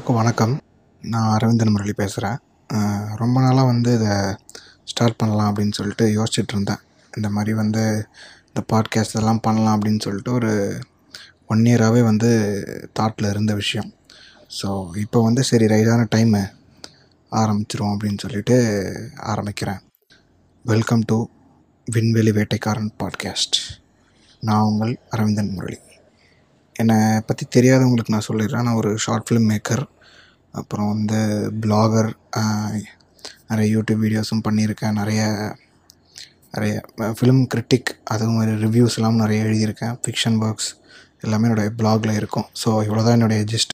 எல்லாருக்கும் வணக்கம். நான் அரவிந்தன் முரளி பேசுகிறேன் ரொம்ப நாளாக வந்து இதை ஸ்டார்ட் பண்ணலாம் அப்படின்னு சொல்லிட்டு யோசிச்சுட்டு இருந்தேன். இந்த மாதிரி வந்து இந்த பாட்காஸ்ட் இதெல்லாம் பண்ணலாம் அப்படின்னு சொல்லிட்டு ஒரு ஒன் இயராகவே வந்து தாட்டில் இருந்த விஷயம். ஸோ இப்போ வந்து சரி ரைடான டைமு ஆரம்பிச்சிருவோம் அப்படின்னு சொல்லிட்டு ஆரம்பிக்கிறேன். வெல்கம் டு விண்வெளி வேட்டைக்காரன் பாட்காஸ்ட் நான் உங்கள் அரவிந்தன் முரளி. என்னை பற்றி தெரியாதவங்களுக்கு நான் சொல்லிடுறேன். நான் ஒரு ஷார்ட் ஃபிலிம் மேக்கர் அப்புறம் வந்து பிளாகர் நிறைய யூடியூப் வீடியோஸும் பண்ணியிருக்கேன். நிறைய நிறைய ஃபிலிம் கிரிட்டிக் அது மாதிரி ரிவ்யூஸ்லாம் நிறைய எழுதியிருக்கேன். ஃபிக்ஷன் ஒர்க்ஸ் எல்லாமே என்னுடைய பிளாகில் இருக்கும். ஸோ இவ்வளோ தான் என்னுடைய ஜிஸ்ட்